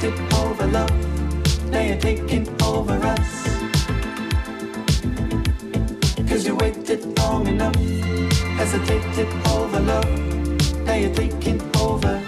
taking over love. Now you're taking over us. Cause you waited long enough. Hesitated over love. Now you're taking over.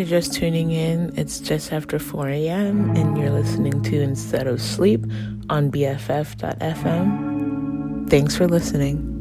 You're just tuning in, it's just after 4 a.m. and you're listening to Instead of Sleep on BFF.fm. Thanks for listening.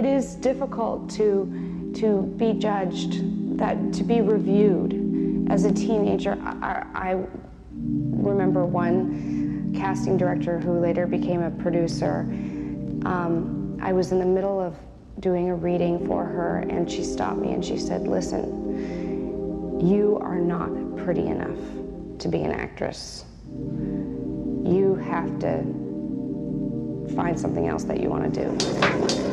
It is difficult to to be judged, that to be reviewed. As a teenager, I, I remember one casting director who later became a producer. Um, I was in the middle of doing a reading for her, and she stopped me and she said, "Listen, you are not pretty enough to be an actress. You have to find something else that you want to do."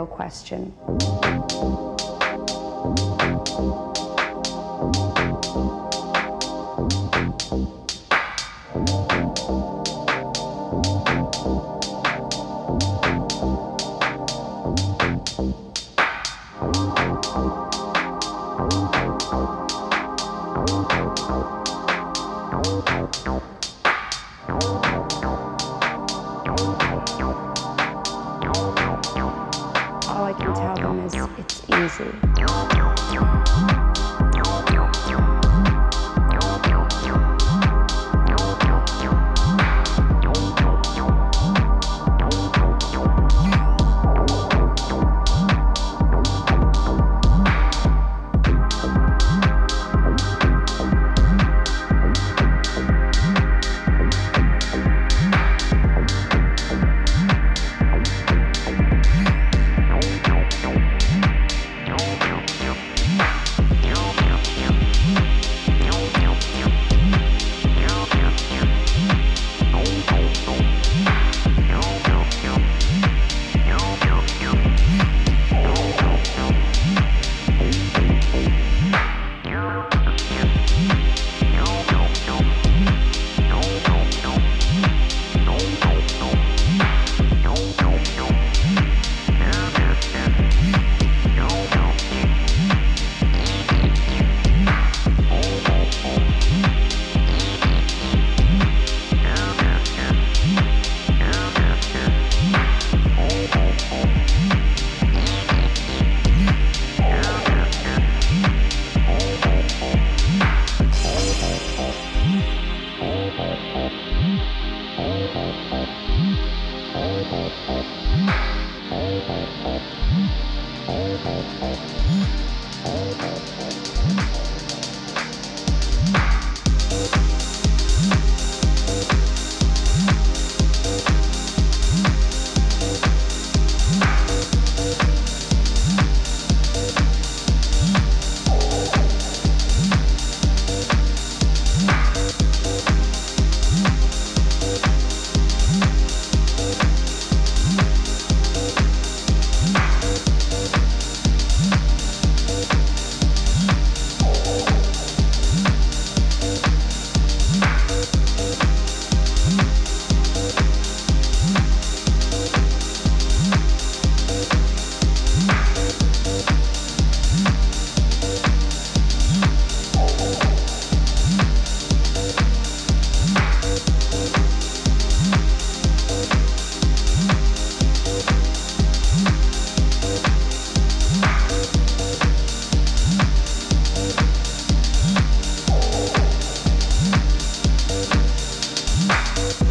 Real question.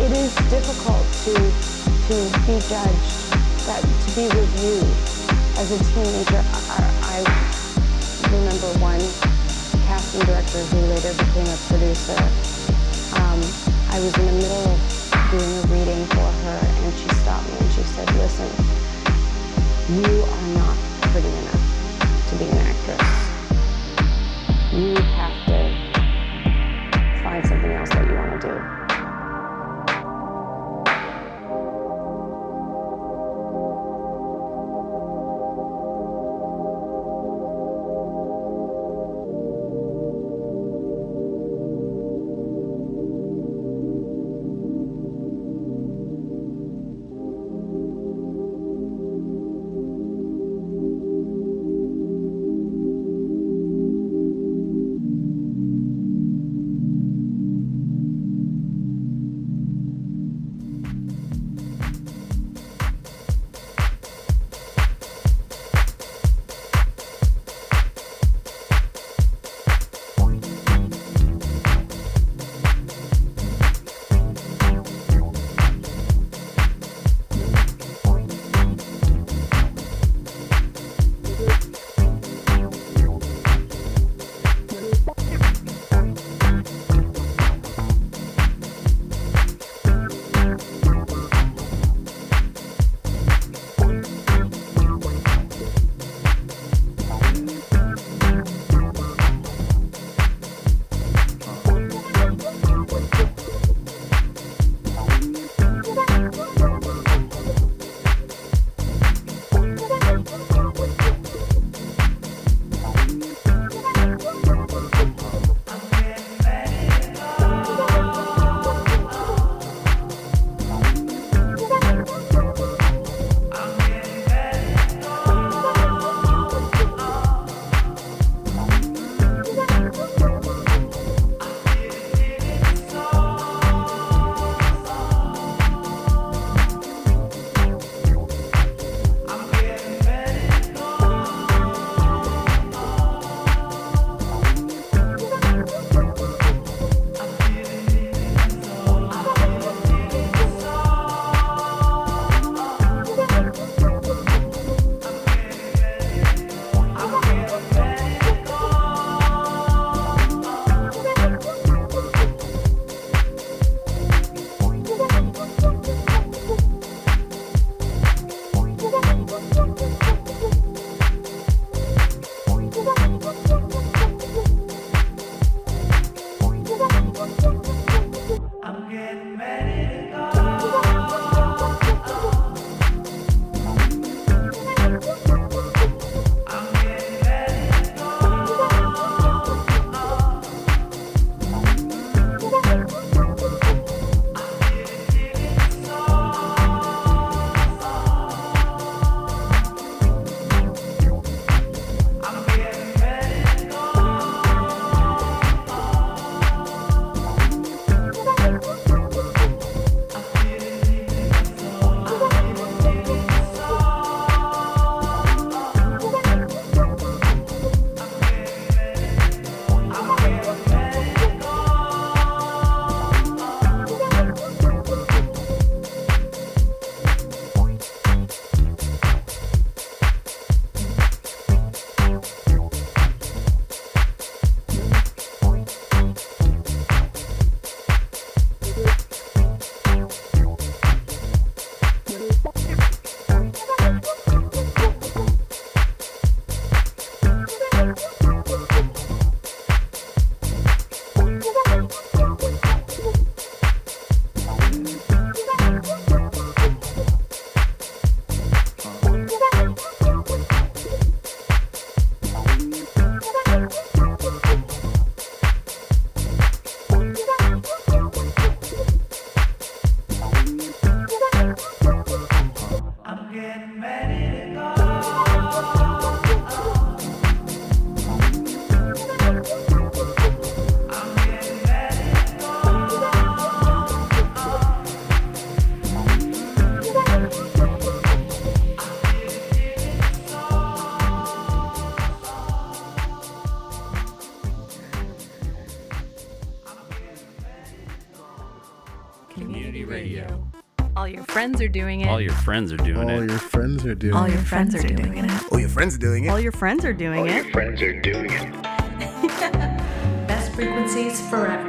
Difficult to to be judged, that to be reviewed. As a teenager, I, I remember one casting director who later became a producer. Um, I was in the middle of doing a reading for her, and she stopped me and she said, "Listen, you are not pretty enough to be an actress. You friends are doing it. All your friends are doing it. All your friends are doing it. All your friends are doing it. All your friends are doing it. All your friends are doing it. friends are doing it. Best frequencies forever.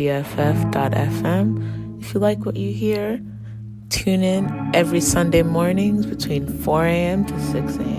BFF.FM. If you like what you hear, tune in every Sunday mornings between 4 a.m. to 6 a.m.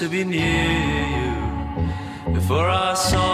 to be near you before I saw.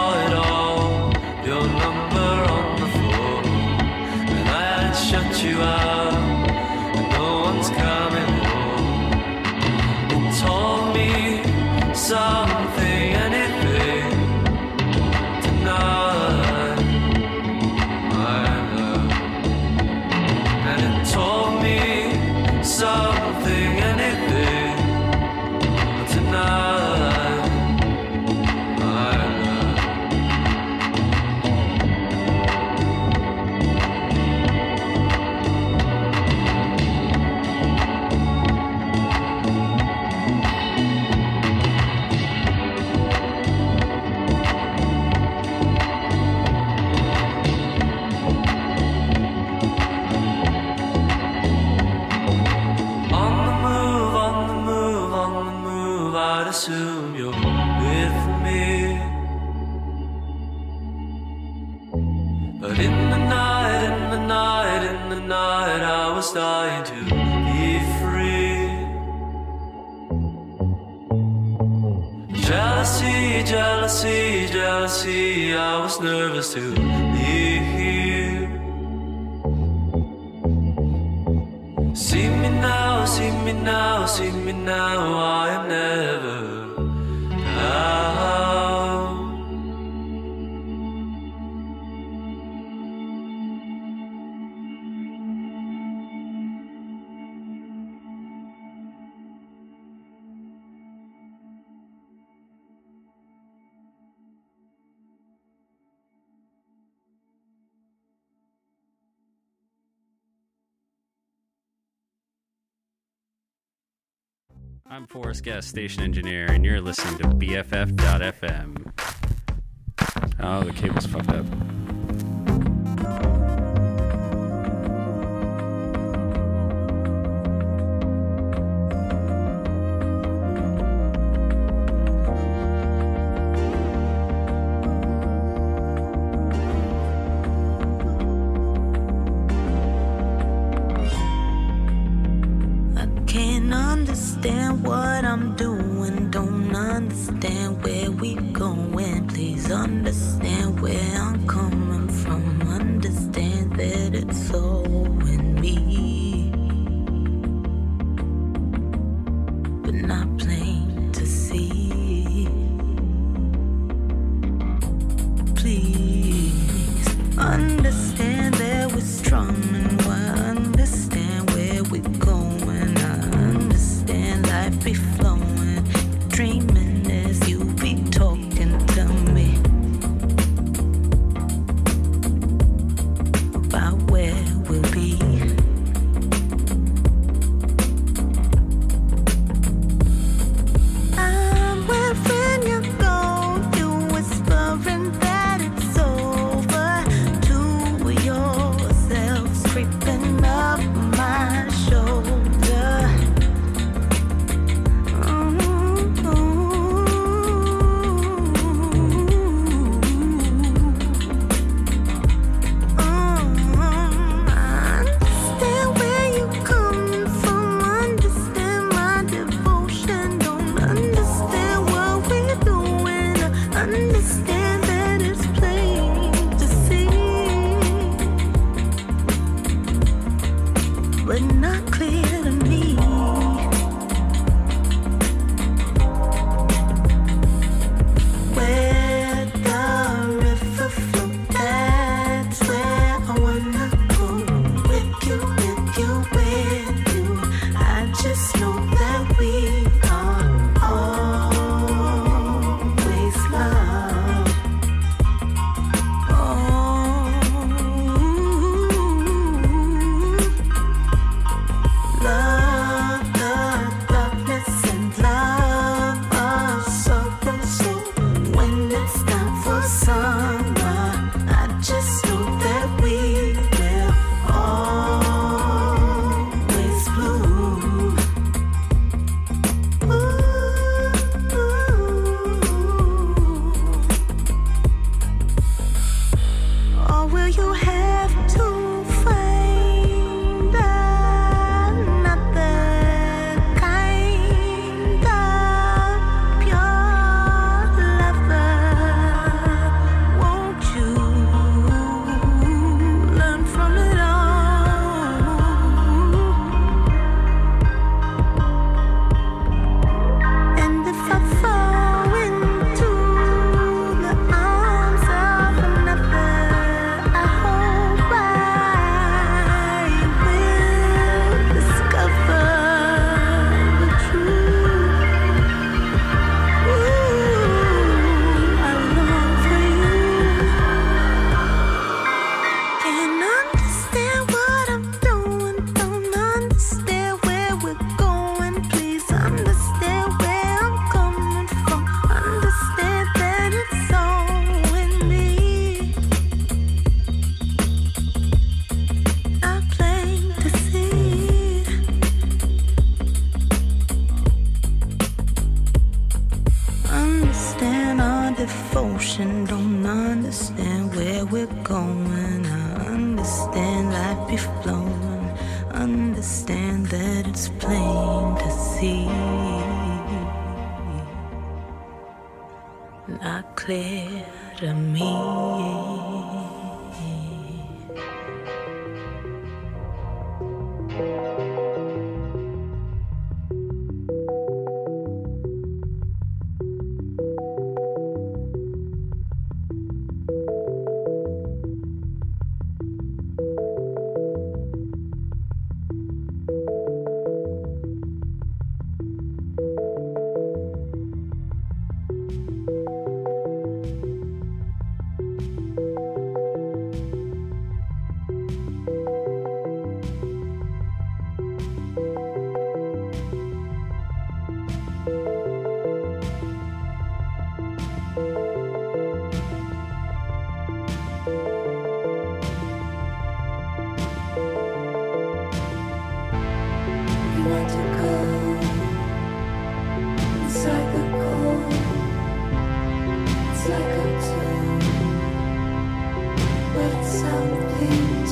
I see I was nervous to be here. See me now, see me now, see me now. I'm Forrest Guest, station engineer, and you're listening to BFF.FM. Oh, the cable's fucked up.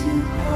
To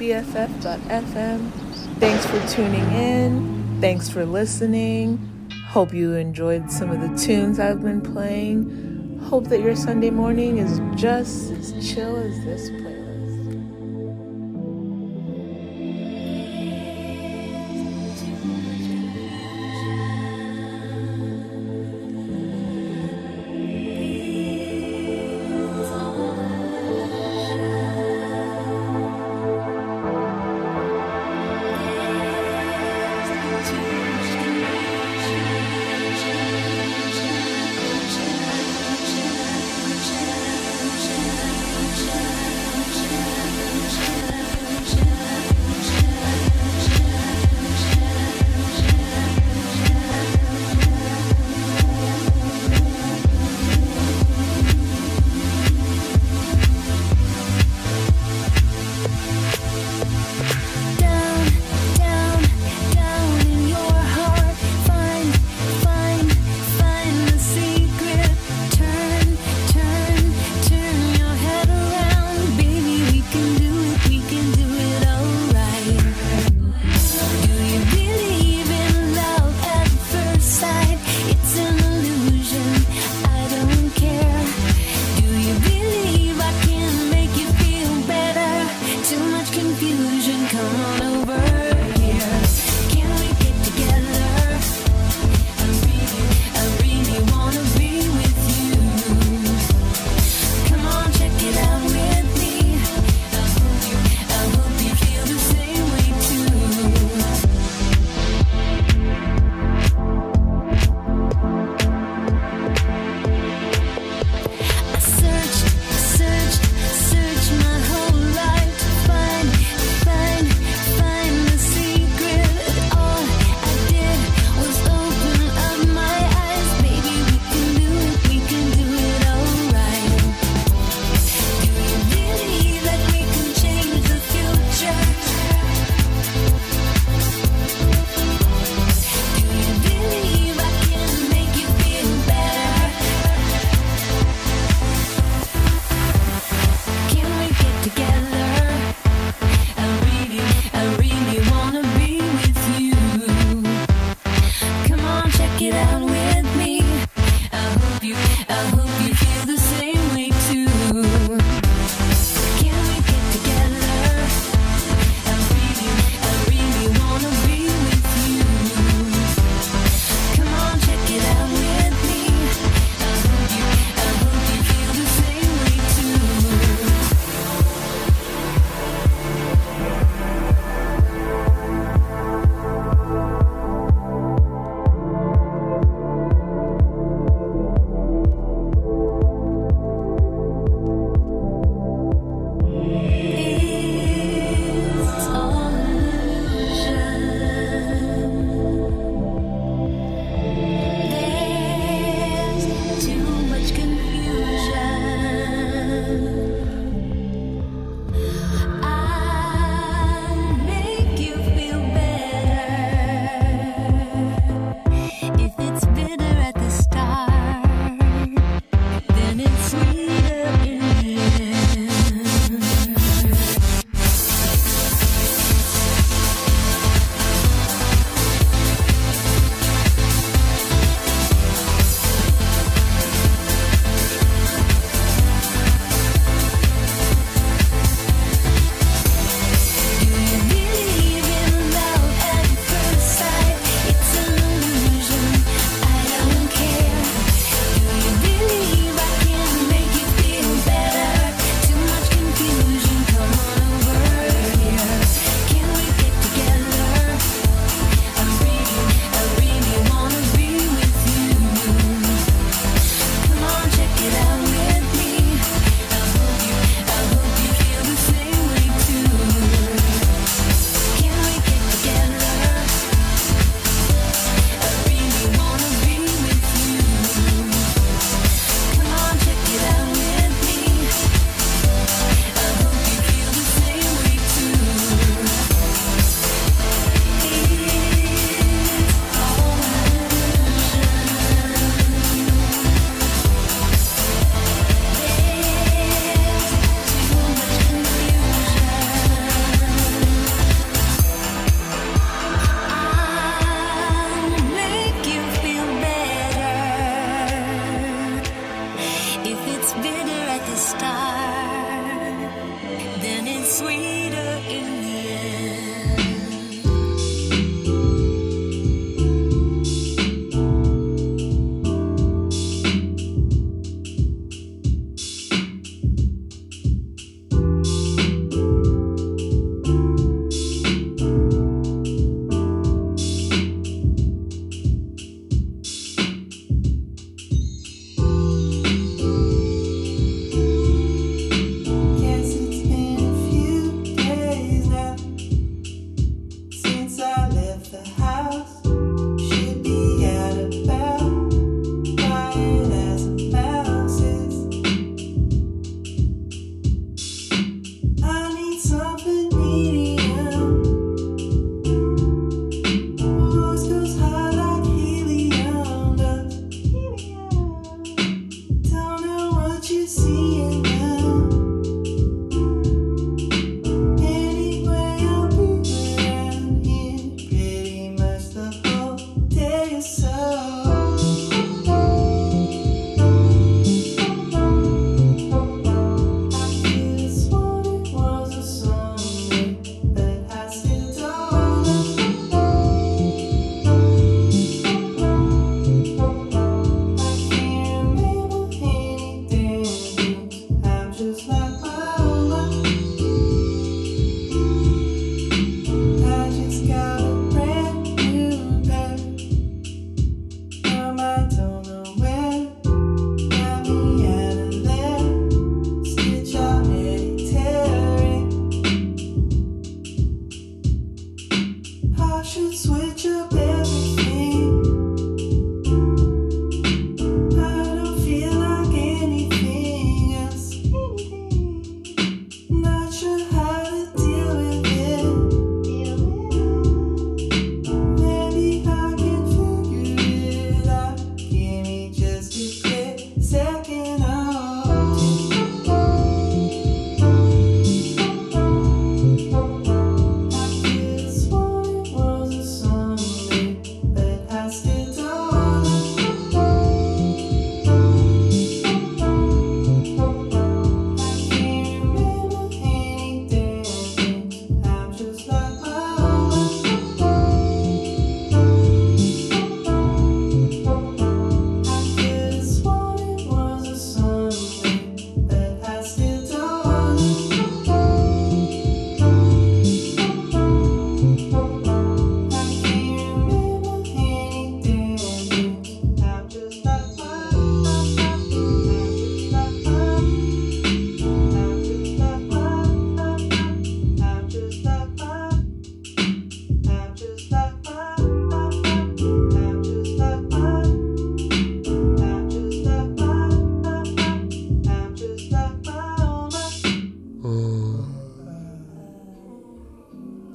BFF.FM. Thanks for tuning in. Thanks for listening. Hope you enjoyed some of the tunes I've been playing. Hope that your Sunday morning is just as chill as this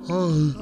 Oh.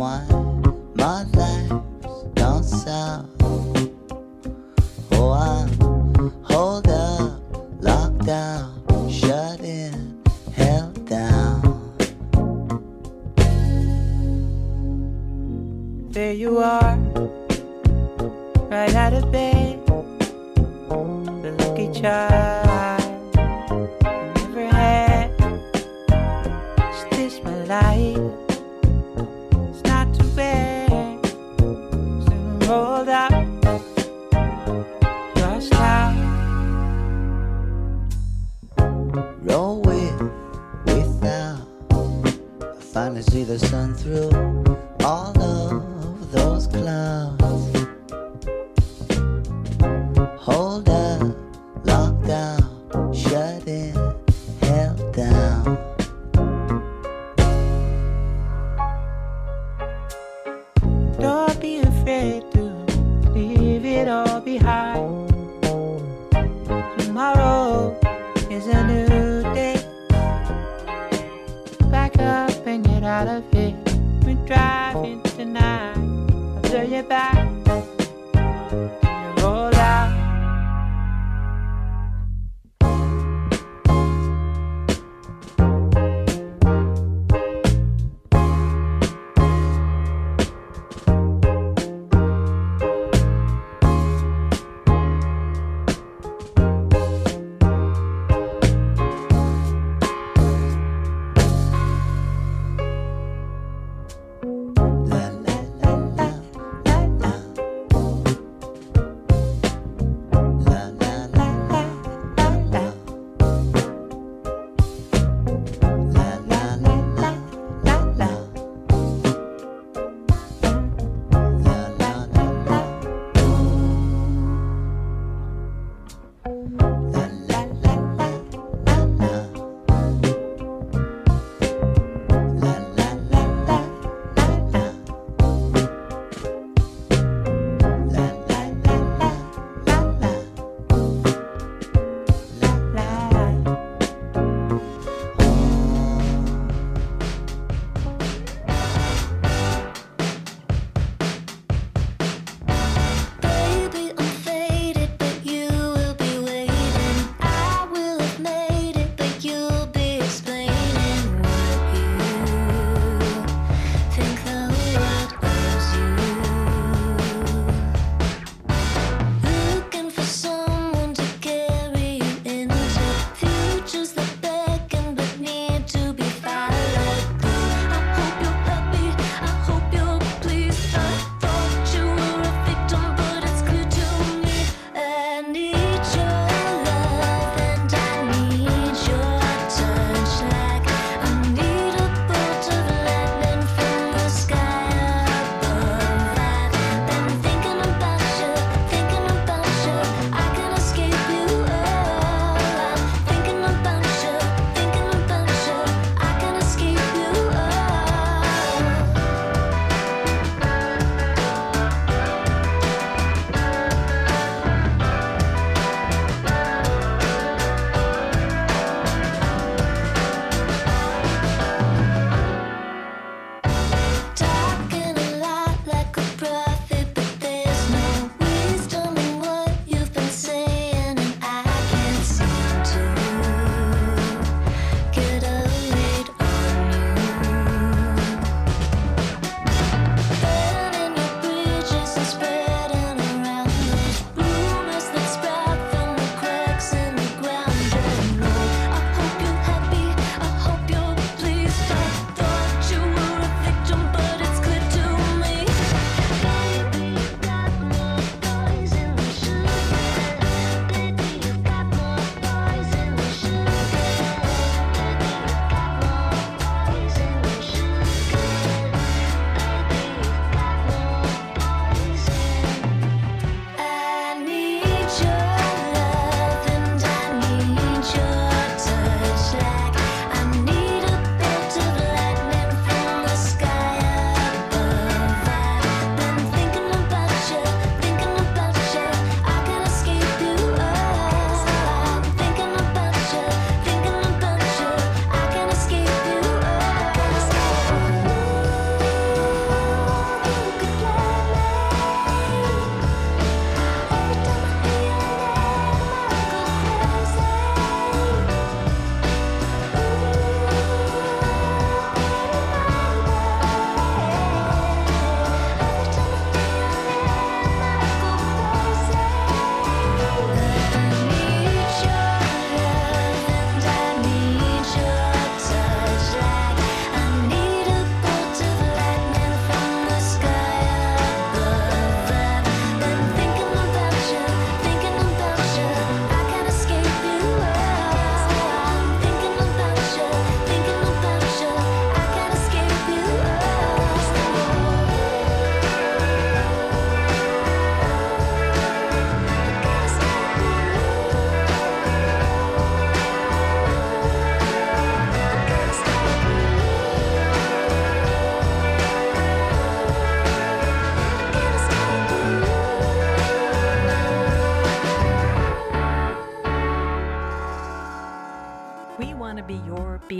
why my life's gone south. Oh, I'm hold up, locked out, shut in, held down. There you are, right out of bed, the lucky child.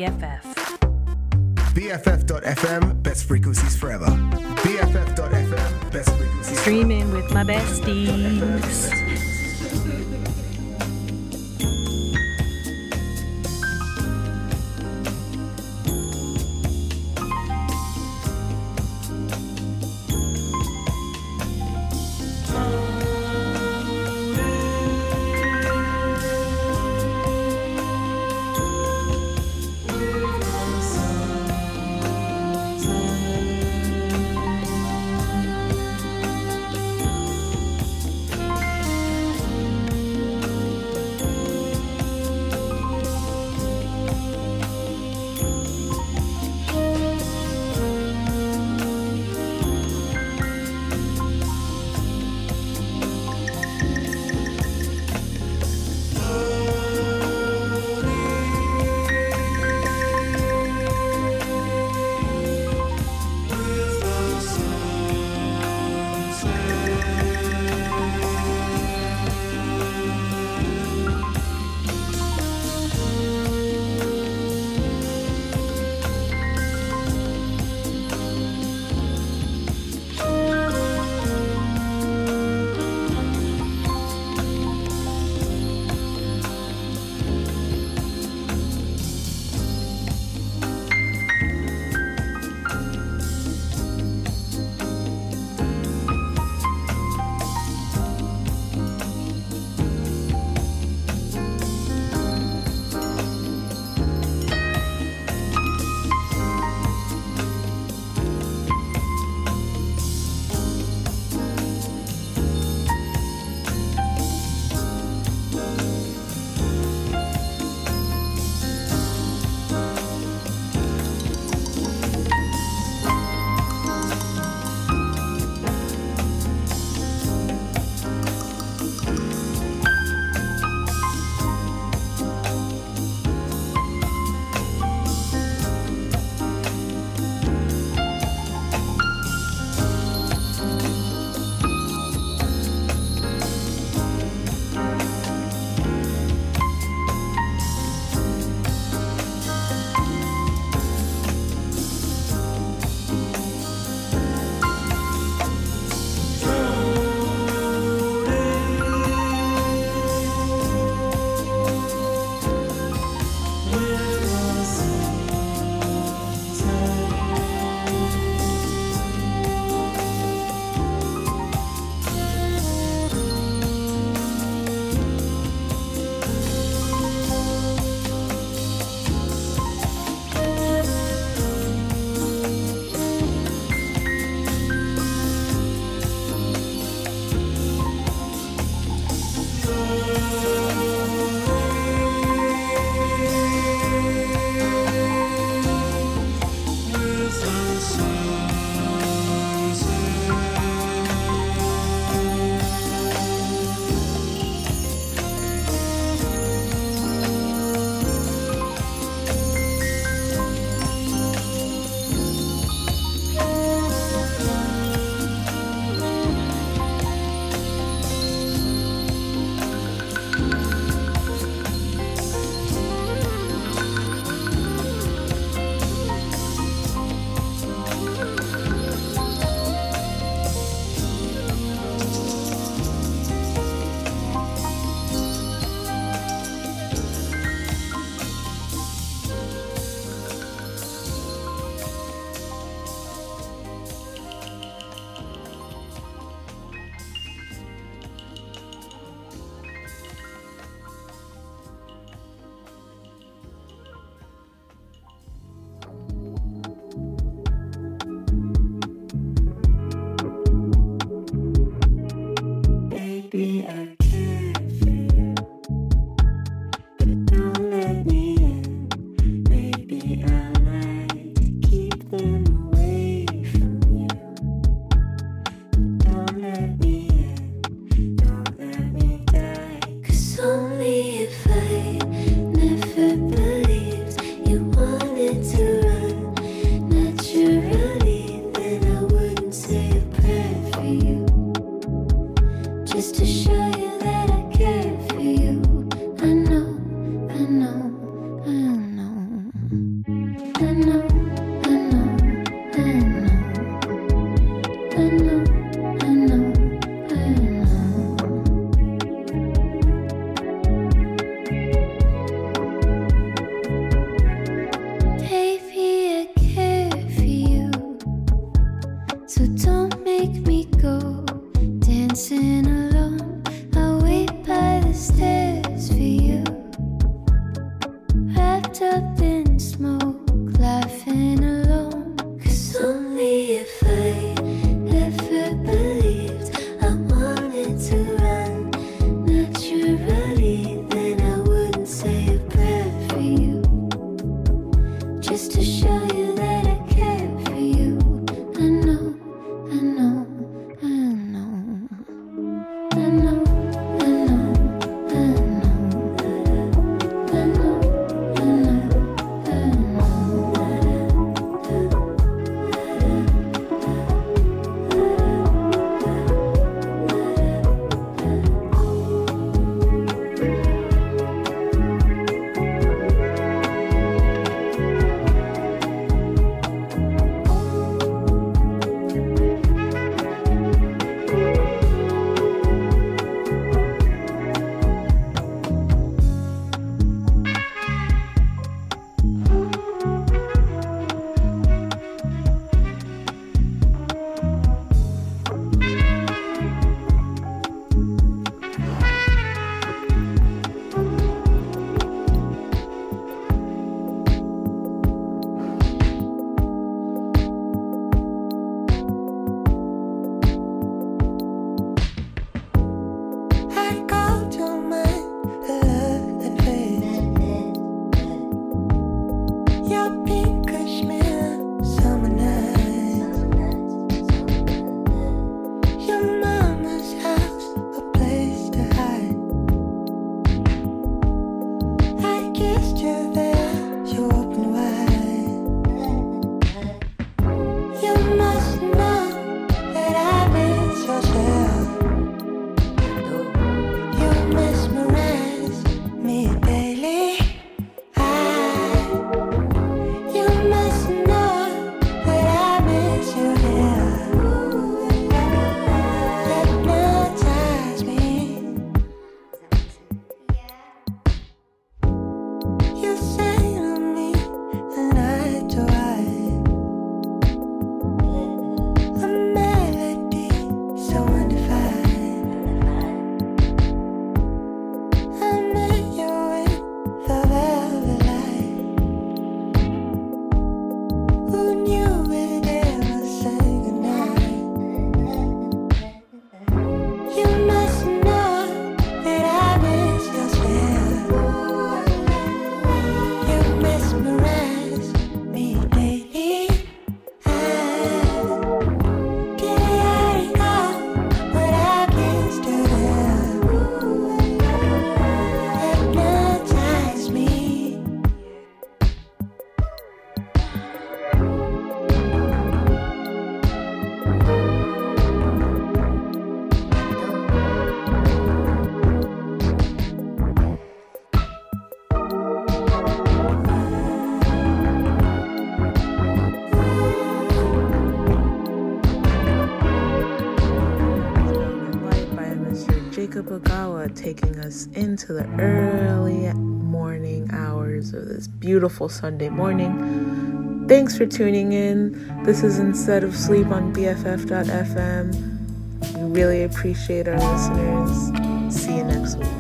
BFF. BFF.FM, best frequencies forever. BFF.FM, best frequencies Streaming with my besties. taking us into the early morning hours of this beautiful Sunday morning. Thanks for tuning in. This is Instead of Sleep on BFF.fm. We really appreciate our listeners. See you next week.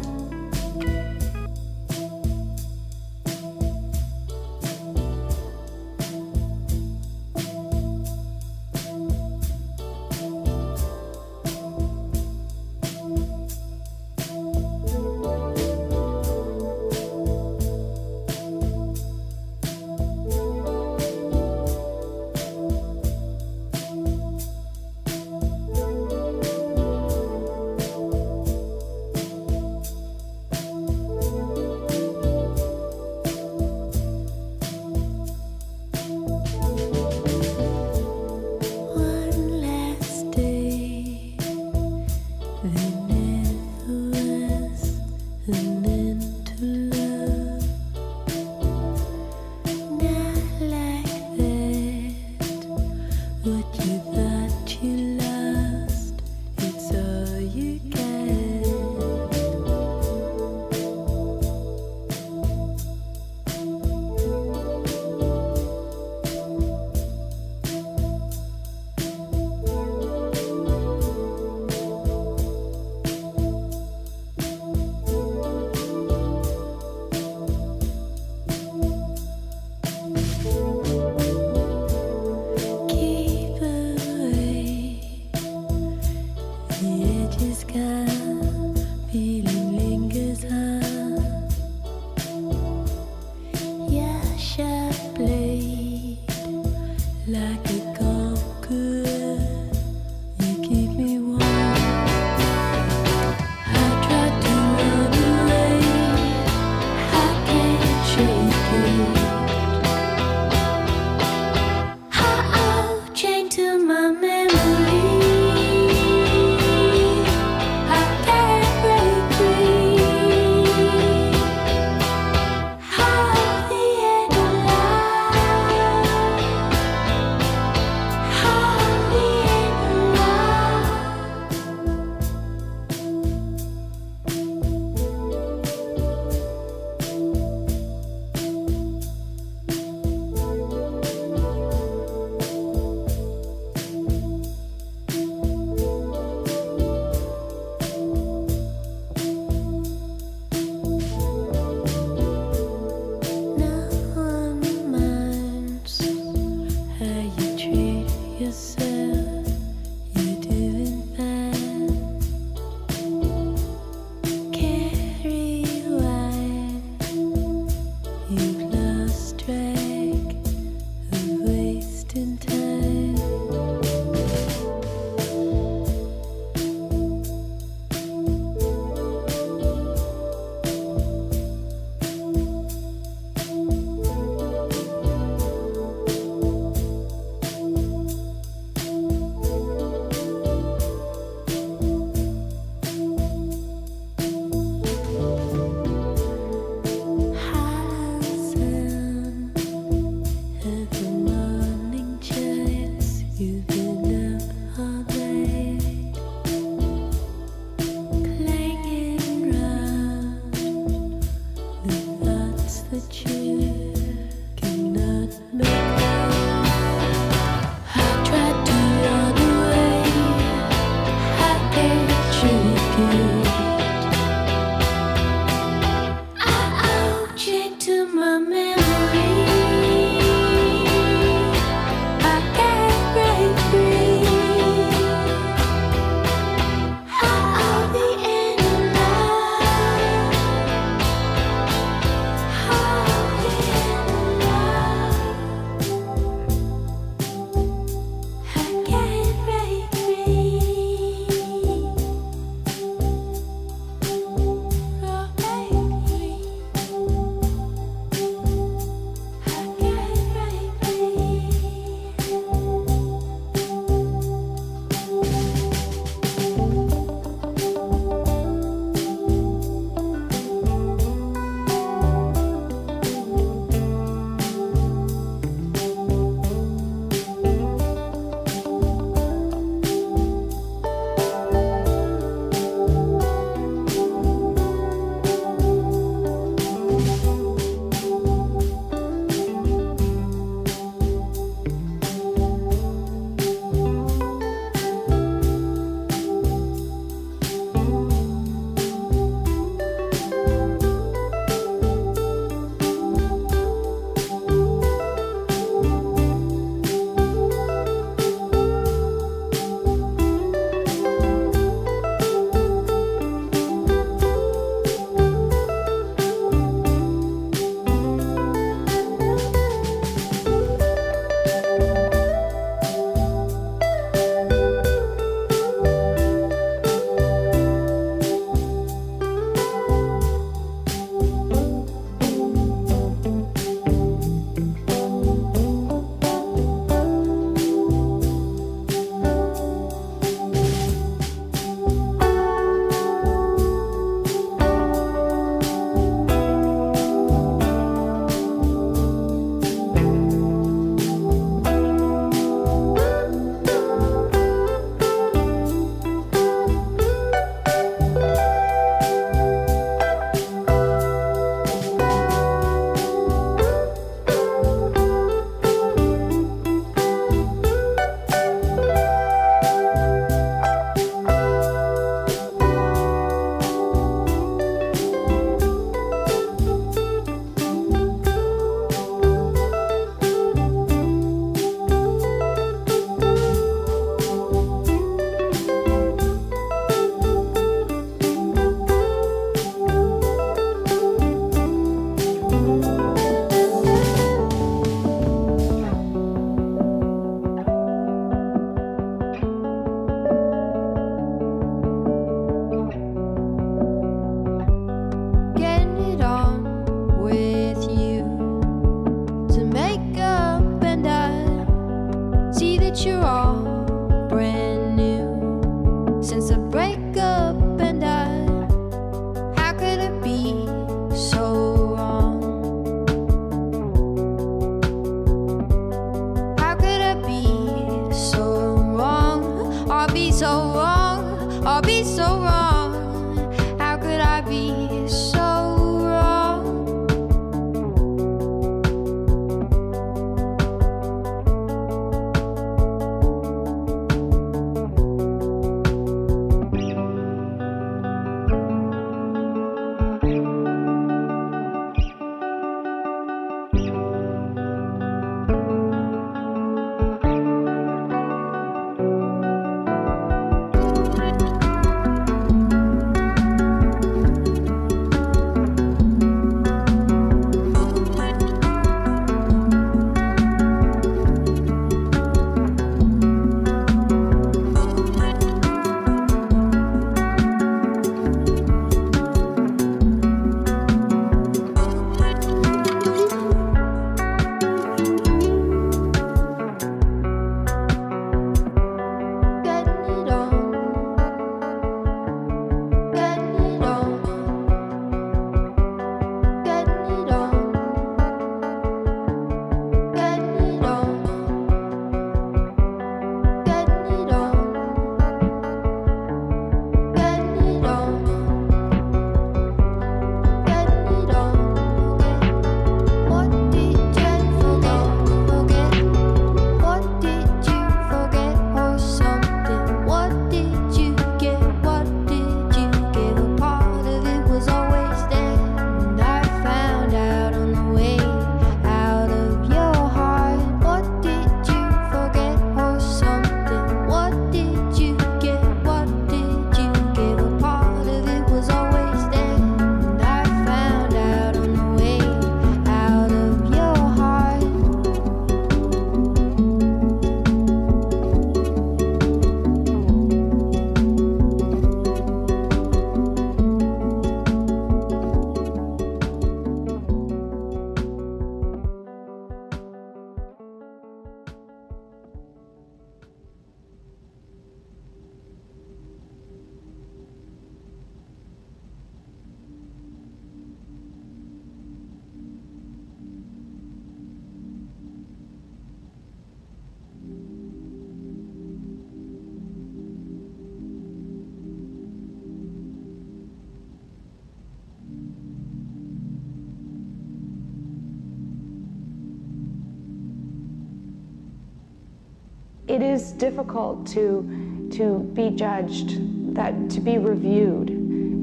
Difficult to to be judged, that to be reviewed.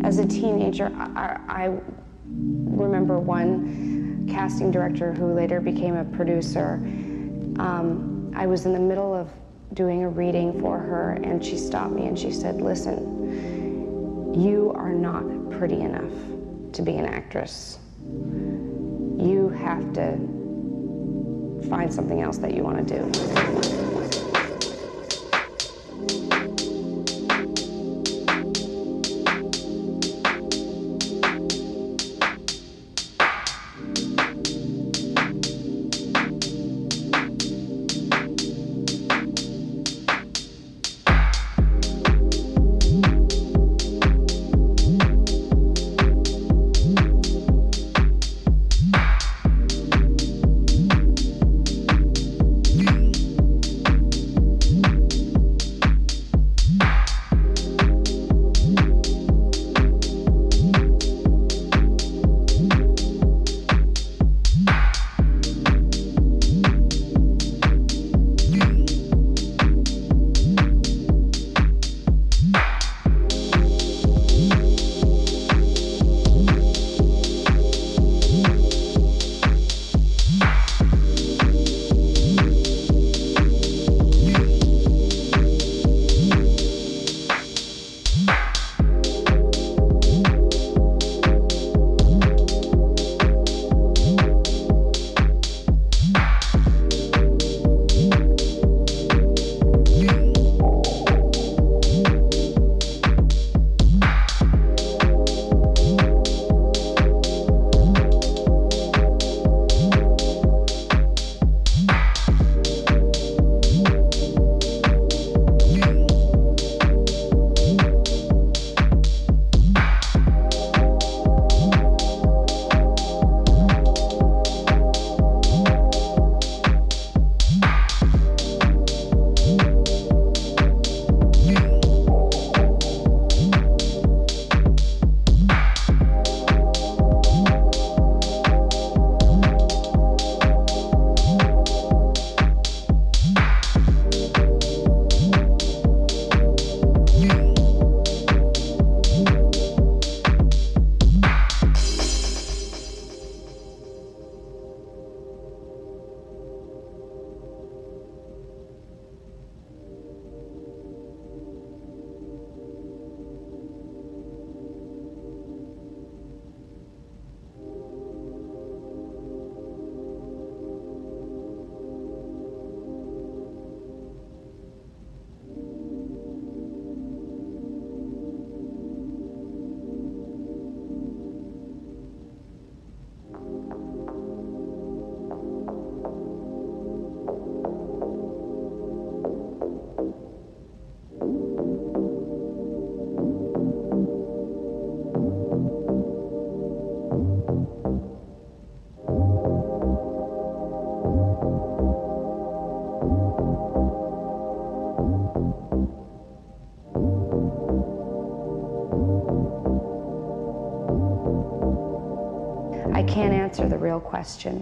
As a teenager, I, I remember one casting director who later became a producer. Um, I was in the middle of doing a reading for her, and she stopped me and she said, "Listen, you are not pretty enough to be an actress. You have to find something else that you want to do." Question.